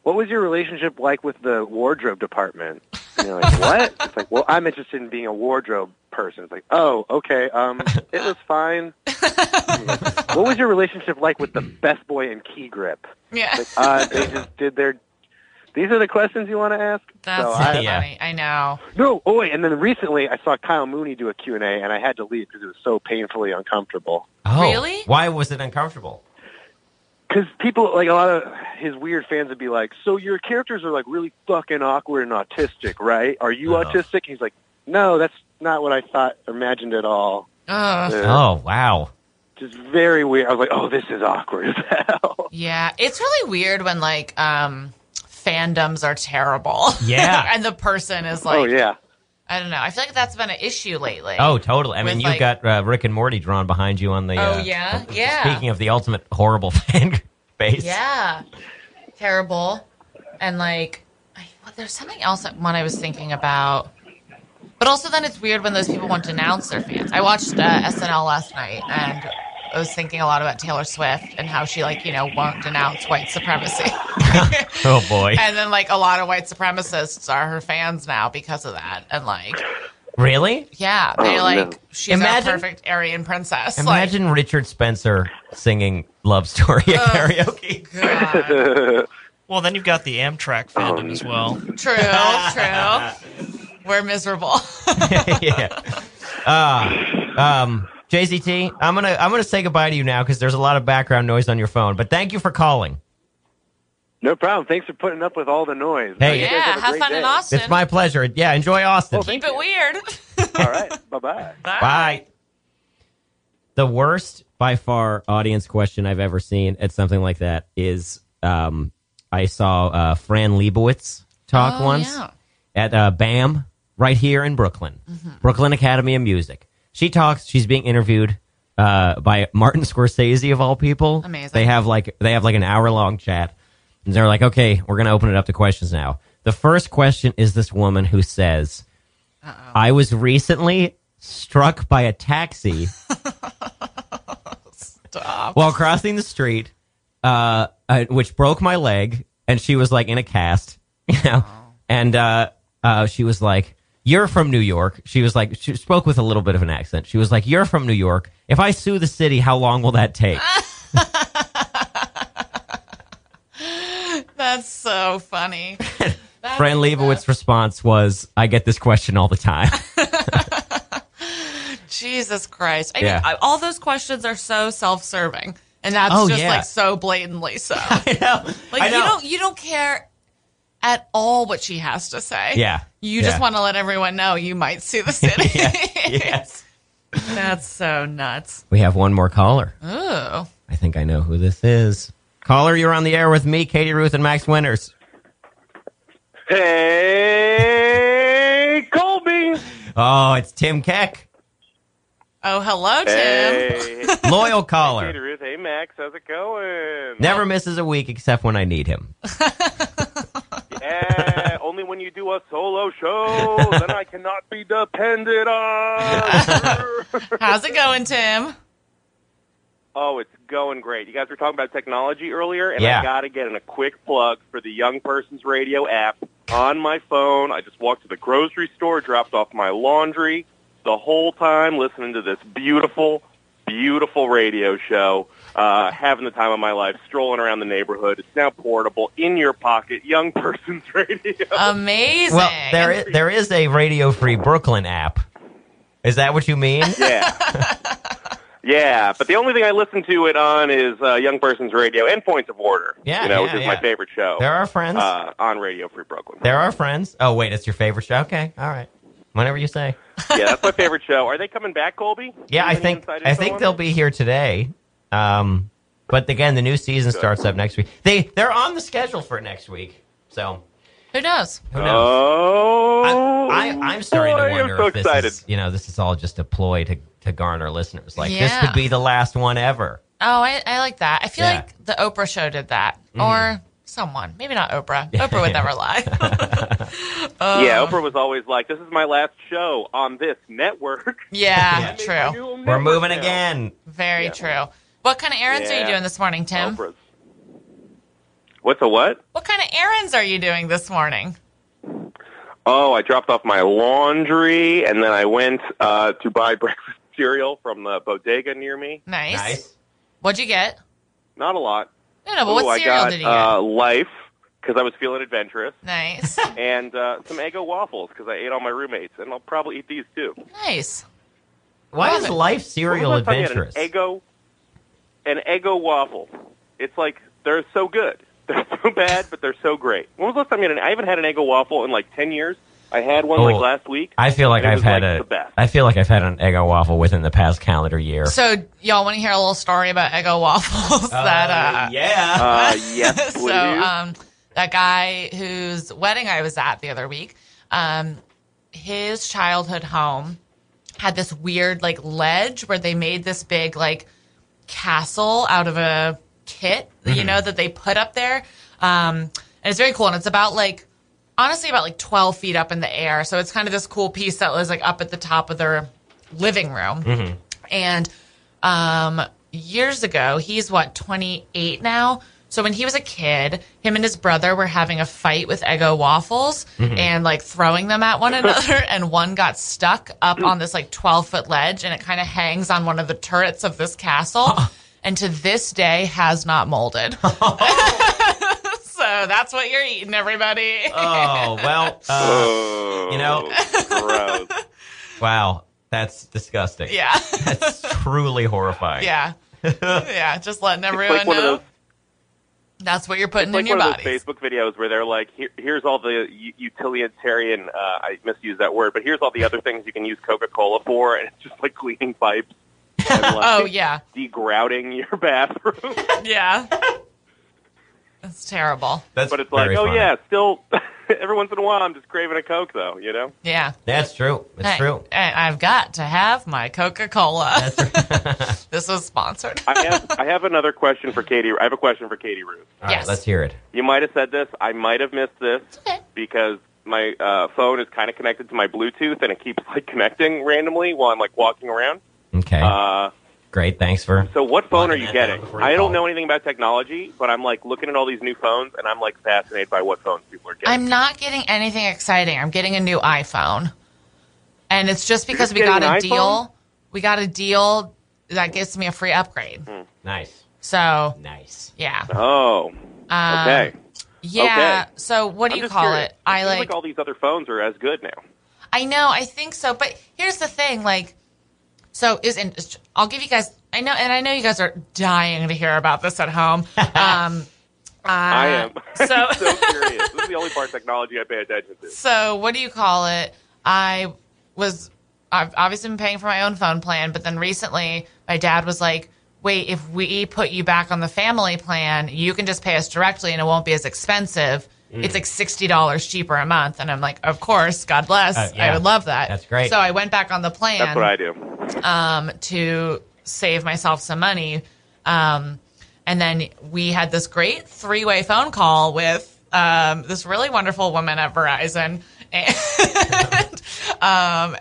"What was your relationship like with the wardrobe department?" And you're like, "What?" It's like, "Well, I'm interested in being a wardrobe person." It's like, "Oh, okay. Um, it was fine." what was your relationship like with the best boy and key grip? Yeah. Like, uh, they just did their. These are the questions you want to ask. That's So so I, Yeah. funny. I know. no. Oh wait, and then recently I saw Kyle Mooney do a Q and A, and I had to leave because it was so painfully uncomfortable. Oh, Really? Why was it uncomfortable? Because people like a lot of his weird fans would be like, "So your characters are like really fucking awkward and autistic, right? Are you Uh-huh. autistic?" He's like, "No, that's not what I thought, or imagined at all." Ugh. Uh, Oh, wow. Just very weird. I was like, "Oh, this is awkward as hell." Yeah, it's really weird when like um fandoms are terrible. Yeah. and the person is like oh yeah, I don't know. I feel like that's been an issue lately. Oh, totally. I mean, you've like- got uh, Rick and Morty drawn behind you on the. Oh, uh, yeah? uh, Yeah. Speaking of the ultimate horrible fan base. Yeah. Terrible. And like I, well, there's something else that one I was thinking about. But also then it's weird when those people want to announce their fans. I watched uh, SNL last night and I was thinking a lot about Taylor Swift and how she like, you know, won't denounce white supremacy. Oh boy. and then like a lot of white supremacists are her fans now because of that. And like really? yeah, they Oh, like no. she's Imagine- our perfect Aryan princess. Imagine Richard Spencer singing "Love Story" at karaoke. Like, Well, then you've got the Amtrak fandom as well. True, true. We're miserable. yeah. Uh, um, JZT, I'm gonna I'm gonna say goodbye to you now because there's a lot of background noise on your phone. But thank you for calling. no problem. Thanks for putting up with all the noise. Hey, You guys yeah, have, a have great fun day. in Austin. It's my pleasure. Yeah, enjoy Austin. Well, thank Keep it weird. All right, bye bye. Bye. The worst by far audience question I've ever seen at something like that is um, I saw uh, Fran Lebowitz talk Oh, once yeah. at uh, BAM right here in Brooklyn, Brooklyn Academy of Music. She talks. She's being interviewed uh, by Martin Scorsese of all people. Amazing. They have like they have like an hour long chat, and they're like, "Okay, we're gonna open it up to questions now." The first question is this woman who says, "I was recently struck by a taxi Stop. while crossing the street, uh, uh, which broke my leg, and she was like in a cast, you know, and uh, uh, she was like, "You're from New York." She was like, she spoke with a little bit of an accent. She was like, "You're from New York. If I sue the city, how long will that take?" That's so funny. That's Fran Lebowitz' response was, "I get this question all the time." Jesus Christ. I mean, Yeah. I, all those questions are so self-serving, and that's Oh, just yeah. like so blatantly so. I know. Like I know. you don't you don't care at all what she has to say. Yeah. You Yeah. just want to let everyone know you might sue the city. yes. That's so nuts. We have one more caller. Ooh. I think I know who this is. Caller, you're on the air with me, Kady Ruth, and Max Winters. Hey, Colby. Oh, it's Tim Keck, Oh, hello, Tim. Hey, loyal Kady caller. Ruth. Hey, Max. How's it going? Never misses a week except when I need him. Yeah, only when you do a solo show, then I cannot be depended on. How's it going, Tim? oh, it's going great. You guys were talking about technology earlier, and Yeah. I got to get in a quick plug for the Young Person's Radio app on my phone. I just walked to the grocery store, dropped off my laundry, the whole time listening to this beautiful, beautiful radio show. Uh, having the time of my life, strolling around the neighborhood. It's now portable, in your pocket, young person's radio. Amazing. Well, there is, there is a Radio Free Brooklyn app. Is that what you mean? Yeah. yeah, but the only thing I listen to it on is uh, Young Person's Radio and Points of Order. Yeah, you know, yeah, which is yeah. my favorite show. There are friends. uh, on Radio Free Brooklyn. there are friends. Oh, wait, it's your favorite show? Okay, all right. Whenever you say. yeah, that's my favorite show. Are they coming back, Colby? Yeah, I think I think they'll be here today. Um, but again, the new season starts up next week. They they're on the schedule for next week. So Who knows? who knows? Oh, I, I, I'm starting boy, to wonder so if this excited. is you know this is all just a ploy to to garner listeners. Like this could be the last one ever. Oh, I, I like that. I feel Yeah. like the Oprah show did that, or someone. Maybe not Oprah. Oprah would never lie. yeah, Oprah was always like, "This is my last show on this network." yeah, Make my true. We're moving now. again. Very true. What kind of errands are you doing this morning, Tim? Oprah's. What's a what? What kind of errands are you doing this morning? Oh, I dropped off my laundry, and then I went uh, to buy breakfast cereal from the bodega near me. Nice. Nice. What'd you get? Not a lot. No, no, but Ooh, what I cereal got did you get? uh, Life because I was feeling adventurous, nice. and uh, some Eggo waffles because I ate all my roommates, and I'll probably eat these too. nice. Why Love is life cereal When was the last time you adventurous? Eggo, an Eggo waffle. It's like they're so good. They're so bad, but they're so great. When was the last time you had an? I haven't had an Eggo waffle in like ten years. I had one Oh, like last week. I feel like I've had like, a. the best. I feel like I've had an Eggo waffle within the past calendar year. So, y'all want to hear a little story about Eggo waffles? that uh, yeah. Uh, yes, so um, that guy whose wedding I was at the other week, um, his childhood home had this weird like ledge where they made this big like castle out of a kit, you know, that they put up there. Um, and it's very cool, and it's about like honestly about like 12 feet up in the air. So it's kind of this cool piece that was like up at the top of their living room. And um, years ago, he's what, 28 now? So when he was a kid, him and his brother were having a fight with Eggo waffles and like throwing them at one another. and one got stuck up on this like 12 foot ledge and it kind of hangs on one of the turrets of this castle. and to this day has not molded. so that's what you're eating, everybody. oh well. Uh, Oh, you know- gross. wow. That's disgusting. yeah. That's truly horrifying. yeah. Yeah. Just letting everyone like one of know. Those- That's what you're putting It's like in your one of body. those Facebook videos where they're like, Here, "Here's all the utilitarian." Uh, I misuse that word, but here's all the other things you can use Coca-Cola for, and it's just like cleaning pipes and like Oh yeah, degrouting your bathroom. yeah. That's terrible. That's but it's like, oh funny. yeah, still every once in a while I'm just craving a Coke, though. You know? Yeah. That's true. It's Hey, true. I- I've got to have my Coca Cola. this was sponsored. I have I have another question for Kady. I have a question for Kady Ruth. All right, Yes. let's hear it. You might have said this. I might have missed this okay. because my uh, phone is kind of connected to my Bluetooth, and it keeps like connecting randomly while I'm like walking around. Okay. Uh, Great. Thanks for. So what phone are you getting? you I don't know anything about technology, but I'm like looking at all these new phones and I'm like fascinated by what phones people are getting. I'm not getting anything exciting. I'm getting a new iPhone. And it's just because we got a deal. We got a deal that gives me a free upgrade. Nice. So, Nice. yeah. oh, Um, okay. Yeah. Okay. So, what do I'm you call curious. it? I seems like, like all these other phones are as good now. I know, I think so. But here's the thing like, so is, and I'll give you guys, I know, and I know you guys are dying to hear about this at home. Um, I am So, so curious. This is the only part of technology I pay attention to. so what do you call it? I was I've obviously been paying for my own phone plan, but then recently my dad was like, "Wait, if we put you back on the family plan, you can just pay us directly and it won't be as expensive. It's like sixty dollars cheaper a month." And I'm like, "Of course, God bless. Uh, yeah. I would love that. That's great. So I went back on the plan That's what I do. um, to save myself some money. Um, and then we had this great three way phone call with um, this really wonderful woman at Verizon. And, um,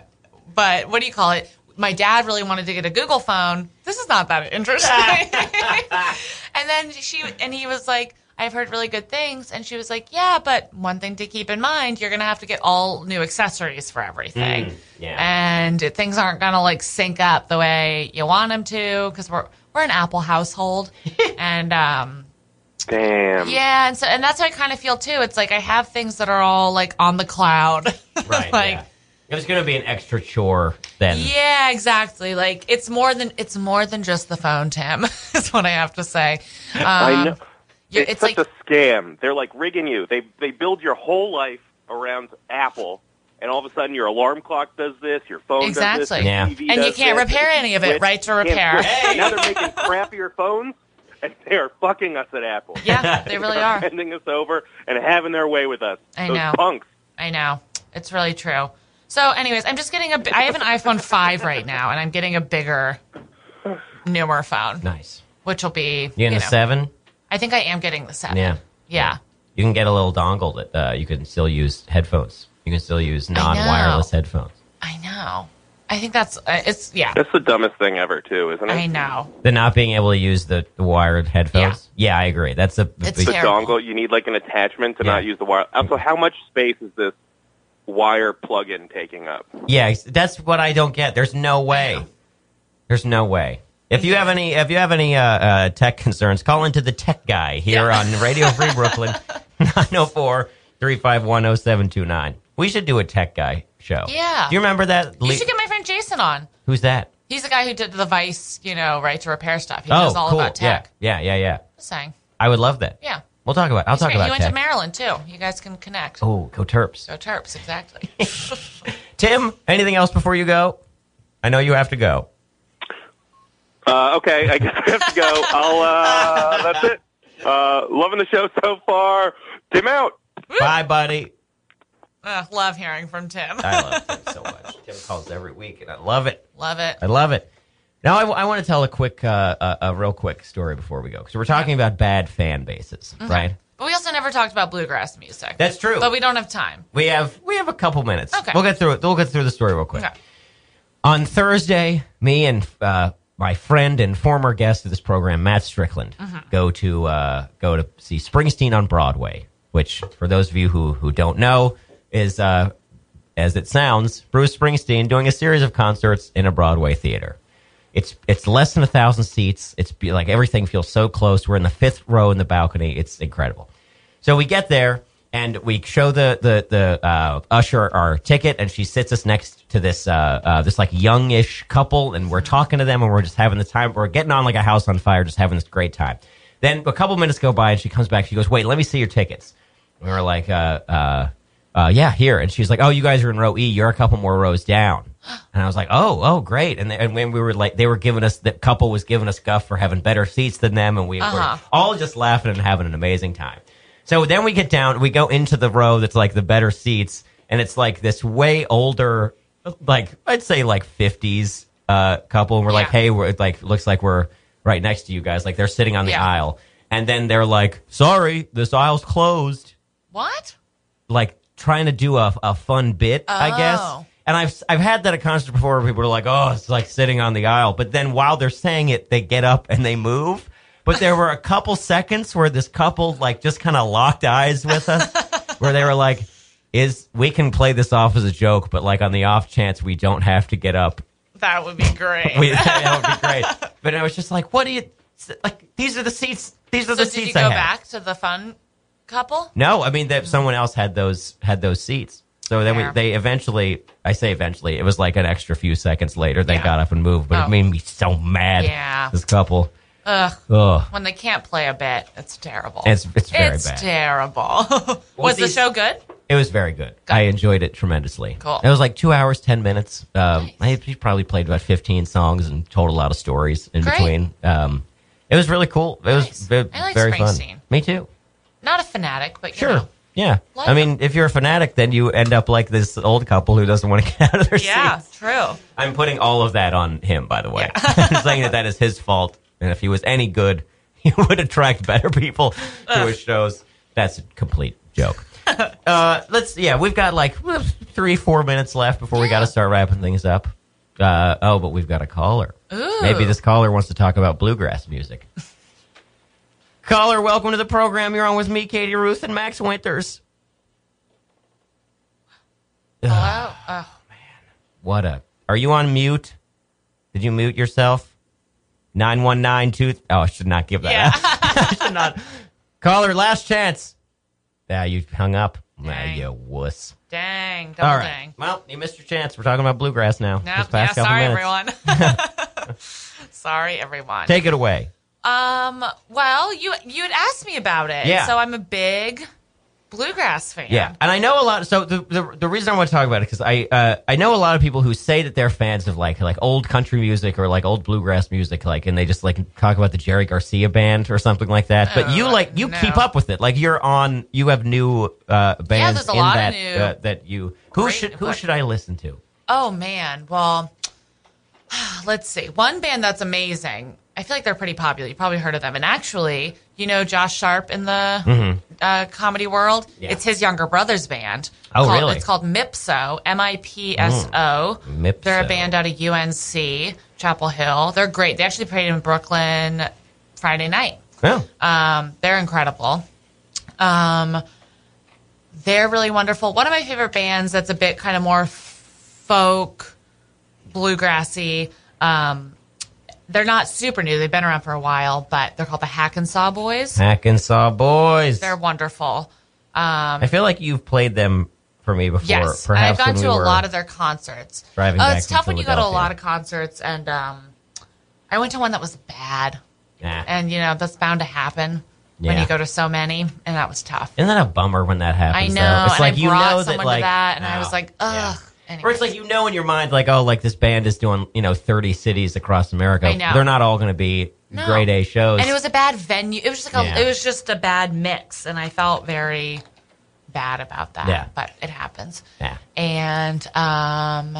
but what do you call it? My dad really wanted to get a Google phone. This is not that interesting. and then she and he was like, I've heard really good things. And she was like, Yeah, but one thing to keep in mind, you're gonna have to get all new accessories for everything. yeah. And things aren't gonna like sync up the way you want them to because we're we're an Apple household. and um Damn. yeah, and so and that's how I kind of feel too. It's like I have things that are all like on the cloud. Right. like yeah. It's going to be an extra chore then. yeah, exactly. Like it's more than it's more than just the phone, Tim. is what I have to say. Um, I know. You- It's, it's such like a scam. They're like rigging you. They they build your whole life around Apple, and all of a sudden your alarm clock does this, your phone Exactly. does this, your Yeah. TV And you can't this, repair any of it, switch, right, to repair. switch. Now they're making crappier phones, and they are fucking us at Apple. yeah, they really They're are. Handing us over and having their way with us. I Those know. punks. I know. It's really true. So, anyways, I'm just getting a. I have an iPhone five right now, and I'm getting a bigger, newer phone. Nice. which will be You in you the know, seven? I think I am getting the seven. Yeah. Yeah. You can get a little dongle that uh, you can still use headphones. You can still use non-wireless headphones. I know. I think that's uh, it's yeah. That's the dumbest thing ever, too, isn't it? I know. The not being able to use the, the wired headphones. Yeah. I agree. That's a It's big, the terrible. dongle, you need like an attachment to Yeah. not use the wire. Also, how much space is this wire plug-in taking up? yeah. That's what I don't get. There's no way. There's no way. If you have any, if you have any uh, uh, tech concerns, call into the tech guy here Yeah. on Radio Free Brooklyn, 904-351-0729. We should do a tech guy show. Yeah. Do you remember that? You should get my friend Jason on. Who's that? He's the guy who did the Vice, you know, right to repair stuff. He oh, knows all cool. about tech. Yeah, yeah, yeah, yeah. Just saying. I would love that. Yeah. We'll talk about. I'll He's talk great. about He went tech. to Maryland too. You guys can connect. Oh, go Terps. Go Terps, exactly. Tim, anything else before you go? I know you have to go. Uh, okay, I guess I have to go. I'll, uh, that's it. Uh, loving the show so far. Tim out. Bye, buddy. Ugh, love hearing from Tim. I love Tim so much. Tim calls every week, and I love it. love it. I love it. Now, I, want to tell a quick, uh, a, a real quick story before we go, because we're talking about bad fan bases, right? But we also never talked about bluegrass music. That's true. But we don't have time. We have we have a couple minutes. Okay. We'll get through it. We'll get through the story real quick. Okay. On Thursday, me and uh, my friend and former guest of this program, Matt Strickland, go to uh, go to see Springsteen on Broadway. Which, for those of you who who don't know, is uh, as it sounds, Bruce Springsteen doing a series of concerts in a Broadway theater. It's it's less than a thousand seats. It's be, like everything feels so close. We're in the fifth row in the balcony. It's incredible. So we get there and we show the the the uh, usher our ticket, and she sits us next to this uh, uh, this like youngish couple, and we're talking to them, and we're just having the time. We're getting on like a house on fire, just having this great time. Then a couple minutes go by, and she comes back. She goes, "Wait, let me see your tickets." And we were like, uh, uh, uh, "Yeah, here." And she's like, "Oh, you guys are in row E. You're a couple more rows down." And I was like, "Oh, oh, great!" And, and when we were like, they were giving us the couple was giving us guff for having better seats than them, and we Uh-huh. were all just laughing and having an amazing time. So then we get down, we go into the row that's like the better seats, and it's like this way older, like I'd say like fifties uh, couple, and we're like, "Hey, we're like looks like we're right next to you guys." Like they're sitting on the Yeah. aisle, and then they're like, "Sorry, this aisle's closed." What? like trying to do a, a fun bit, I guess. Oh. And I've I've had that at concerts before where people are like, "Oh, it's like sitting on the aisle," but then while they're saying it, they get up and they move. But there were a couple seconds where this couple like just kind of locked eyes with us, where they were like, "Is we can play this off as a joke, but like on the off chance we don't have to get up, That would be great. we, that would be great." But I was just like, "What do you like? These are the seats. These are the seats? so the did you go back to the fun couple? No, I mean that someone else had those had those seats. So then we, they eventually, I say eventually, it was like an extra few seconds later they Yeah. got up and moved, but Oh. it made me so mad. Yeah. This couple. Ugh. Ugh. When they can't play a bit, it's terrible. It's it's very it's bad. terrible. Was the these- show good? it was very good. I enjoyed it tremendously. Cool. It was like two hours, ten minutes. Um, I, he probably played about fifteen songs and told a lot of stories in Great. between. Um, it was really cool. It was Nice. ve- I like very fun. Springsteen. Me too. Not a fanatic, but you Sure. know. Yeah. Like I mean, if you're a fanatic, then you end up like this old couple who doesn't want to get out of their Yeah, seats. true. I'm putting all of that on him, by the way. I'm saying that that is his fault, and if he was any good, he would attract better people to his shows. That's a complete joke. uh, let's yeah, we've got like three, four minutes left before we got to start wrapping things up. Uh, oh, but we've got a caller. Ooh. Maybe this caller wants to talk about bluegrass music. caller, welcome to the program. You're on with me, Kady Ruth, and Max Winters. Hello. Oh, man, What a. Are you on mute? Did you mute yourself? 9192. Oh, I should not give that Yeah. out. I should not. Caller, last chance. Yeah, you hung up. Dang. you wuss. dang. All right. dang. Well, you missed your chance. We're talking about bluegrass now. Nope. Yeah, sorry, minutes. everyone. sorry, everyone. Take it away. um. Well, you you had asked me about it. Yeah. So I'm a big bluegrass fan. Yeah, and I know a lot. So the the, the reason I want to talk about it because I uh, I know a lot of people who say that they're fans of like like old country music or like old bluegrass music, like, and they just like talk about the Jerry Garcia band or something like that. But you Oh, like you no. keep up with it. Like you're on. You have new uh, bands there's a in lot of that new uh, that you. Who great- should who should I listen to? Oh man. Well, let's see. One band that's amazing I feel like they're pretty popular. You probably heard of them. And actually, you know Josh Sharp in the uh, comedy world. Mm-hmm. Yeah. It's his younger brother's band. Oh, called- really? It's called Mipso. M I P S O. Mipso. They're a band out of UNC Chapel Hill. They're great. They actually played in Brooklyn Friday night. Oh, Um, they're incredible. Um, they're really wonderful. One of my favorite bands that's a bit kind of more folk, bluegrassy. Um, they're not super new. They've been around for a while, but they're called the Hackensaw Boys. Hackensaw Boys. They're wonderful. I feel like you've played them for me before. Yes, perhaps I've gone to we a lot of their concerts. driving oh, it's tough when you go to a lot of concerts, and um, I went to one that was bad, Nah. and you know that's bound to happen when you go to so many, and that was tough. Isn't that a bummer when that happens? I know, though? It's like I you know that like that, and I oh, was like, yeah. Ugh. Anyway. Or it's like you know in your mind, like oh, like this band is doing you know thirty cities across America. I know. They're not all going to be No. grade A shows. and it was a bad venue. It was just like a, Yeah. it was just a bad mix, and I felt very bad about that. Yeah. but it happens. Yeah. And um,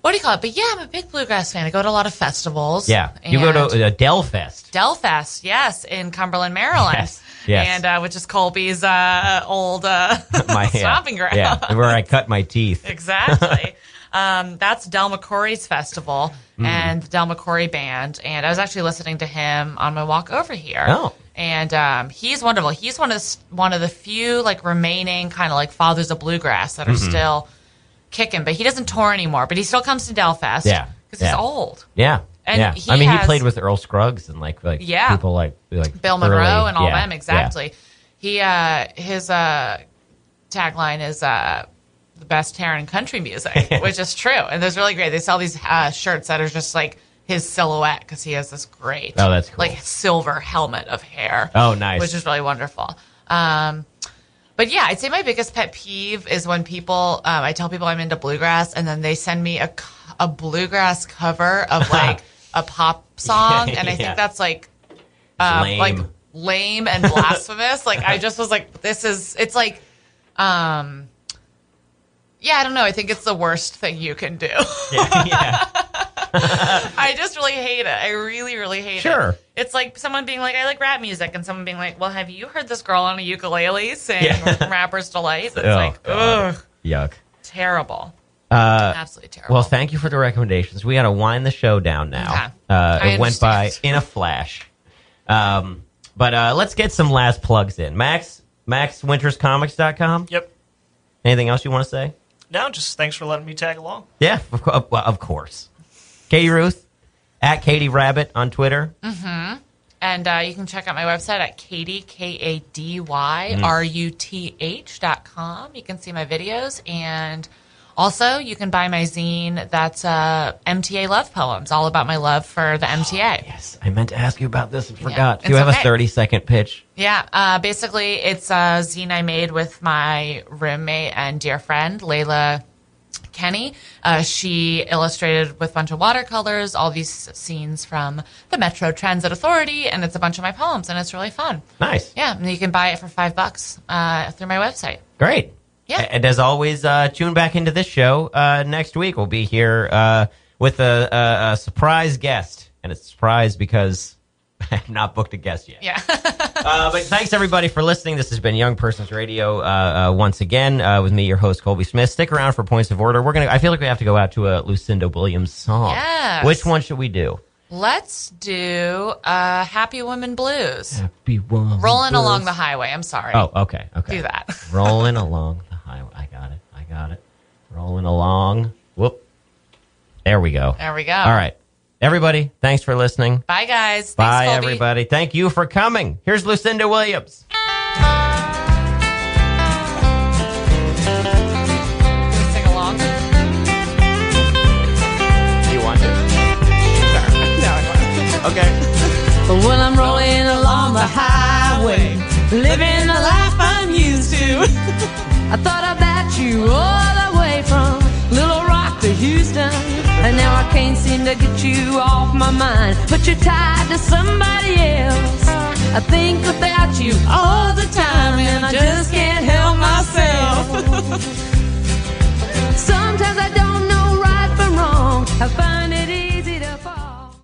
what do you call it? But yeah, I'm a big bluegrass fan. I go to a lot of festivals. yeah. You go to uh, Delfest. Delfest, yes, in Cumberland, Maryland. Yes, yes. And uh, which is Colby's uh, old uh, My stomping ground. Yeah, where I cut my teeth. exactly. um, that's Del McCoury's festival Mm. and the Del McCoury band. And I was actually listening to him on my walk over here. Oh. And um, he's wonderful. He's one of the, one of the few like remaining kind of like fathers of bluegrass that are Mm-hmm. still kicking. But he doesn't tour anymore. But he still comes to Delfest. Yeah, because yeah. he's old. Yeah. And yeah. I mean, he played with Earl Scruggs and like like Yeah. people like like Bill Monroe early- and all yeah, them exactly. He uh his uh tagline is uh the best hair in country music, which is true, and there's really great. They sell these uh, shirts that are just like his silhouette because he has this great, Oh, that's cool. like silver helmet of hair. Oh, nice. which is really wonderful. Um, but yeah, I'd say my biggest pet peeve is when people, um, I tell people I'm into bluegrass, and then they send me a a bluegrass cover of like a pop song, and I think that's like um, Lame. like lame and blasphemous. like I just was like, this is it's like, um, yeah, I don't know. I think it's the worst thing you can do. yeah, yeah. I just really hate it. I really, really hate it. Sure. It's like someone being like, I like rap music, and someone being like, Well, have you heard this girl on a ukulele sing Yeah. Rapper's Delight? It's Oh, like, God. ugh, Yuck. terrible. Uh, Absolutely terrible. well, thank you for the recommendations. We got to wind the show down now. Okay. Uh, I it went by in a flash. Um, but uh, let's get some last plugs in. Max, MaxWintersComics.com. Yep. Anything else you want to say? No, just thanks for letting me tag along. Yeah, of, co- of, of course. Kady Ruth at Katie Rabbit on Twitter. And uh, you can check out my website at Kady, K A D Y Mm. R U T H dot com. You can see my videos. And also, you can buy my zine that's uh, MTA Love Poems, all about my love for the MTA. Yes, I meant to ask you about this and forgot. Do you have okay. a 30 second pitch? Yeah, uh, basically, it's a zine I made with my roommate and dear friend, Layla Kenny. Uh, she illustrated with a bunch of watercolors all these scenes from the Metro Transit Authority, and it's a bunch of my poems, and it's really fun. Nice. Yeah, and you can buy it for five bucks uh, through my website. Great. Yeah. And as always, uh, tune back into this show uh, next week. We'll be here uh, with a, a, a surprise guest. And it's a surprise because I have not booked a guest yet. Yeah. Uh, but thanks everybody for listening. This has been Young Persons Radio uh, uh, once again uh, with me, your host Colby Smith. Stick around for points of order. We're gonna. I feel like we have to go out to a Lucinda Williams song. Yes. Which one should we do? Let's do uh, Happy Woman Blues. Happy one. Rolling along the highway. I'm sorry. Oh, okay, okay. Do that. Rolling along the highway. I got it. I got it. Rolling along. Whoop. There we go. There we go. All right. Everybody, thanks for listening. Bye, guys. Thanks, Bye, Colby. everybody. Thank you for coming. Here's Lucinda Williams. Sing along. You want to? Okay. When I'm rolling along the highway, living the life I'm used to. I thought about you all the way from Little Rock to Houston. And now I can't seem to get you off my mind. But you're tied to somebody else. I think about you all the time, and I just can't help myself. Sometimes I don't know right from wrong. I find it easy.